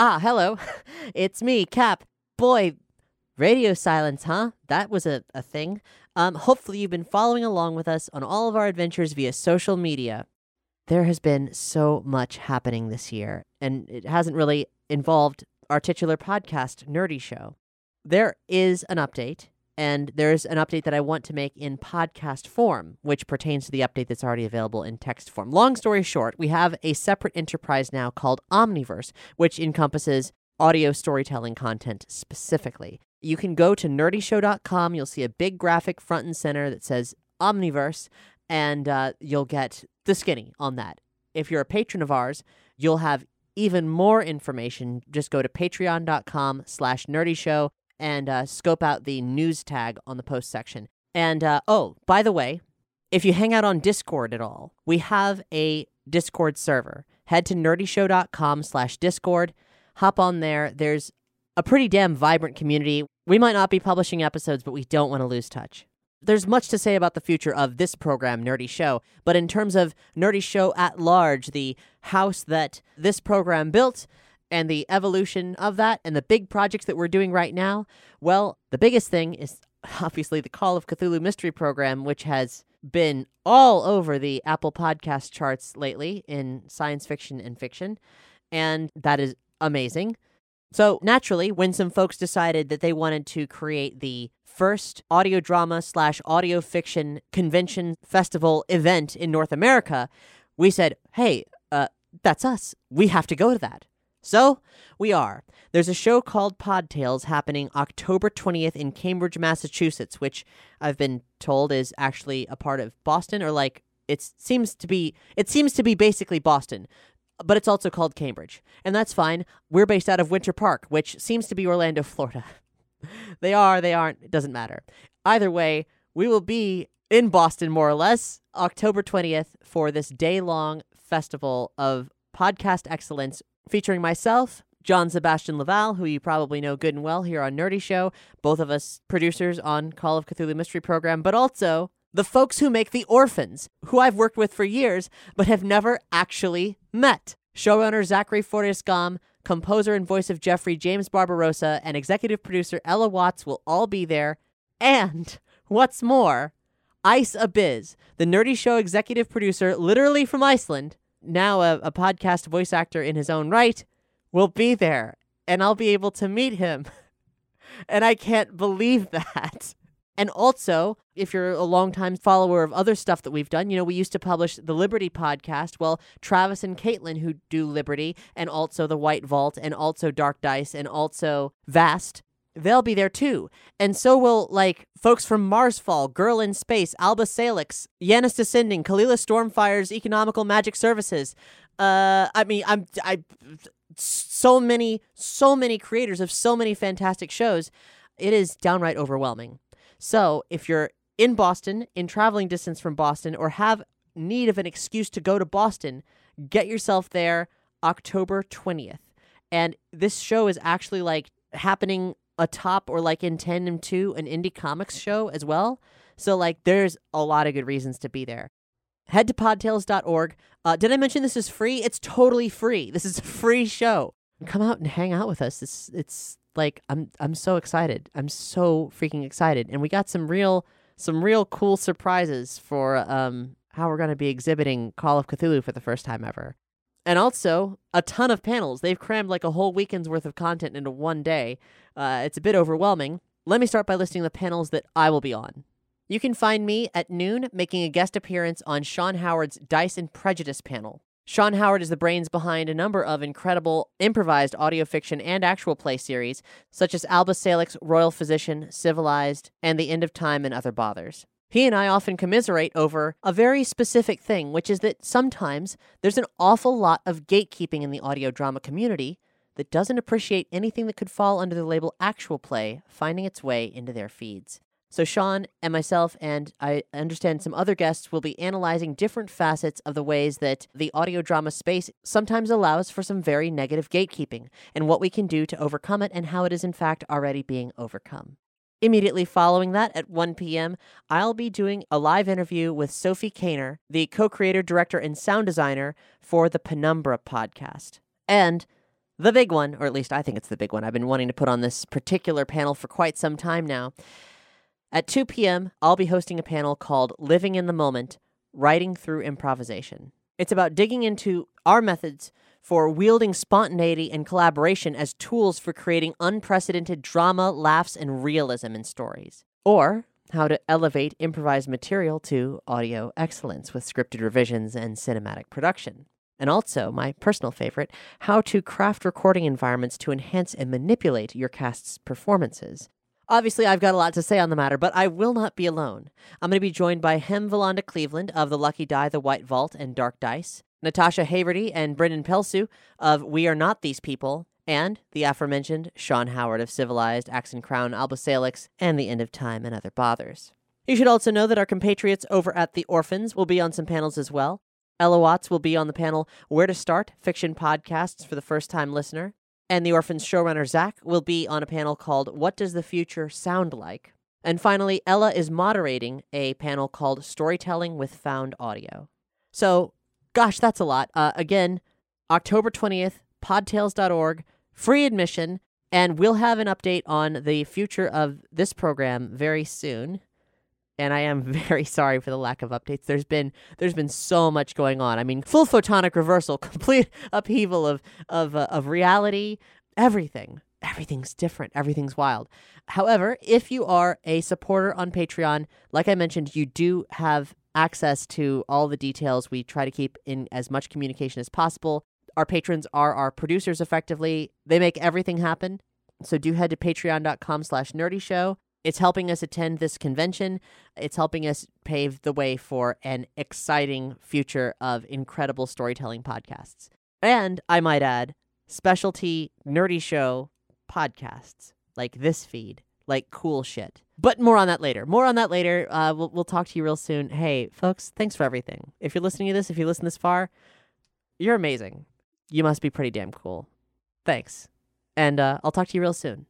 Ah, hello. It's me, Cap. Boy, radio silence, huh? That was a, a thing. Um, hopefully, you've been following along with us on all of our adventures via social media. There has been so much happening this year, and it hasn't really involved our titular podcast, Nerdy Show. There is an update, and there's an update that I want to make in podcast form, which pertains to the update that's already available in text form. Long story short, we have a separate enterprise now called Omniverse, which encompasses audio storytelling content specifically. You can go to nerdyshow.com. You'll see a big graphic front and center that says Omniverse, and uh, you'll get the skinny on that. If you're a patron of ours, you'll have even more information. Just go to patreon.com slash nerdyshow and uh, scope out the news tag on the post section. And uh, oh, by the way, if you hang out on Discord at all, we have a Discord server. Head to nerdyshow.com slash Discord. Hop on there. There's a pretty damn vibrant community. We might not be publishing episodes, but we don't want to lose touch. There's much to say about the future of this program, Nerdy Show, but in terms of Nerdy Show at large, the house that this program built, and the evolution of that, and the big projects that we're doing right now, well, the biggest thing is obviously the Call of Cthulhu Mystery Program, which has been all over the Apple Podcast charts lately in science fiction and fiction, and that is amazing. So, naturally, when some folks decided that they wanted to create the first audio drama slash audio fiction convention festival event in North America, we said, hey, uh, that's us. We have to go to that. So, we are. There's a show called Podtales happening October 20th in Cambridge, Massachusetts, which I've been told is actually a part of Boston or like it seems to be it seems to be basically Boston but it's also called Cambridge. And that's fine. We're based out of Winter Park, which seems to be Orlando, Florida. they are, they aren't, it doesn't matter. Either way, we will be in Boston more or less October 20th for this day long festival of podcast excellence featuring myself, John Sebastian Laval, who you probably know good and well here on Nerdy Show, both of us producers on Call of Cthulhu Mystery Program, but also the folks who make The Orphans, who I've worked with for years but have never actually met. Showrunner Zachary Fortius-Gom, composer and voice of Jeffrey James Barbarossa, and executive producer Ella Watts will all be there. And what's more, Ice Abiz, the Nerdy Show executive producer, literally from Iceland, now a, a podcast voice actor in his own right, will be there. And I'll be able to meet him. and I can't believe that. And also, if you're a longtime follower of other stuff that we've done, you know, we used to publish the Liberty podcast. Well, Travis and Caitlin, who do Liberty, and also the White Vault, and also Dark Dice, and also Vast, they'll be there too. And so will, like, folks from Marsfall, Girl in Space, Alba Salix, Janus Descending, Kalila Stormfire's Economical Magic Services. Uh, I mean, I'm, I, so many, so many creators of so many fantastic shows. It is downright overwhelming. So if you're in Boston, in traveling distance from Boston, or have need of an excuse to go to Boston, get yourself there October 20th. And this show is actually like happening atop or like in tandem to an indie comics show as well. So like there's a lot of good reasons to be there. Head to podtales.org. Uh, did I mention this is free? It's totally free. This is a free show. Come out and hang out with us. It's it's like I'm I'm so excited. I'm so freaking excited. And we got some real some real cool surprises for um how we're going to be exhibiting Call of Cthulhu for the first time ever. And also a ton of panels. They've crammed like a whole weekend's worth of content into one day. Uh, it's a bit overwhelming. Let me start by listing the panels that I will be on. You can find me at noon making a guest appearance on Sean Howard's Dice and Prejudice panel. Sean Howard is the brains behind a number of incredible improvised audio fiction and actual play series, such as Alba Salix, Royal Physician, Civilized, and The End of Time and Other Bothers. He and I often commiserate over a very specific thing, which is that sometimes there's an awful lot of gatekeeping in the audio drama community that doesn't appreciate anything that could fall under the label actual play finding its way into their feeds. So, Sean and myself, and I understand some other guests, will be analyzing different facets of the ways that the audio drama space sometimes allows for some very negative gatekeeping, and what we can do to overcome it, and how it is in fact already being overcome. Immediately following that, at 1 p.m., I'll be doing a live interview with Sophie Kaner, the co creator, director, and sound designer for the Penumbra podcast. And the big one, or at least I think it's the big one. I've been wanting to put on this particular panel for quite some time now. At 2 p.m., I'll be hosting a panel called Living in the Moment Writing Through Improvisation. It's about digging into our methods for wielding spontaneity and collaboration as tools for creating unprecedented drama, laughs, and realism in stories. Or how to elevate improvised material to audio excellence with scripted revisions and cinematic production. And also, my personal favorite, how to craft recording environments to enhance and manipulate your cast's performances. Obviously, I've got a lot to say on the matter, but I will not be alone. I'm going to be joined by Hem Valanda Cleveland of The Lucky Die, The White Vault, and Dark Dice, Natasha Haverty and Brendan Pelsue of We Are Not These People, and the aforementioned Sean Howard of Civilized, Axe and Crown, Alba Salix, and The End of Time and Other Bothers. You should also know that our compatriots over at The Orphans will be on some panels as well. Ella Watts will be on the panel Where to Start Fiction Podcasts for the First Time Listener. And the Orphans showrunner Zach will be on a panel called What Does the Future Sound Like? And finally, Ella is moderating a panel called Storytelling with Found Audio. So, gosh, that's a lot. Uh, again, October 20th, podtales.org, free admission, and we'll have an update on the future of this program very soon. And I am very sorry for the lack of updates. There's been there's been so much going on. I mean, full photonic reversal, complete upheaval of of uh, of reality, everything. Everything's different. Everything's wild. However, if you are a supporter on Patreon, like I mentioned, you do have access to all the details. We try to keep in as much communication as possible. Our patrons are our producers effectively. They make everything happen. So do head to patreon.com slash nerdy show. It's helping us attend this convention. It's helping us pave the way for an exciting future of incredible storytelling podcasts. And I might add, specialty nerdy show podcasts like this feed, like cool shit. But more on that later. More on that later. Uh, we'll, we'll talk to you real soon. Hey, folks, thanks for everything. If you're listening to this, if you listen this far, you're amazing. You must be pretty damn cool. Thanks. And uh, I'll talk to you real soon.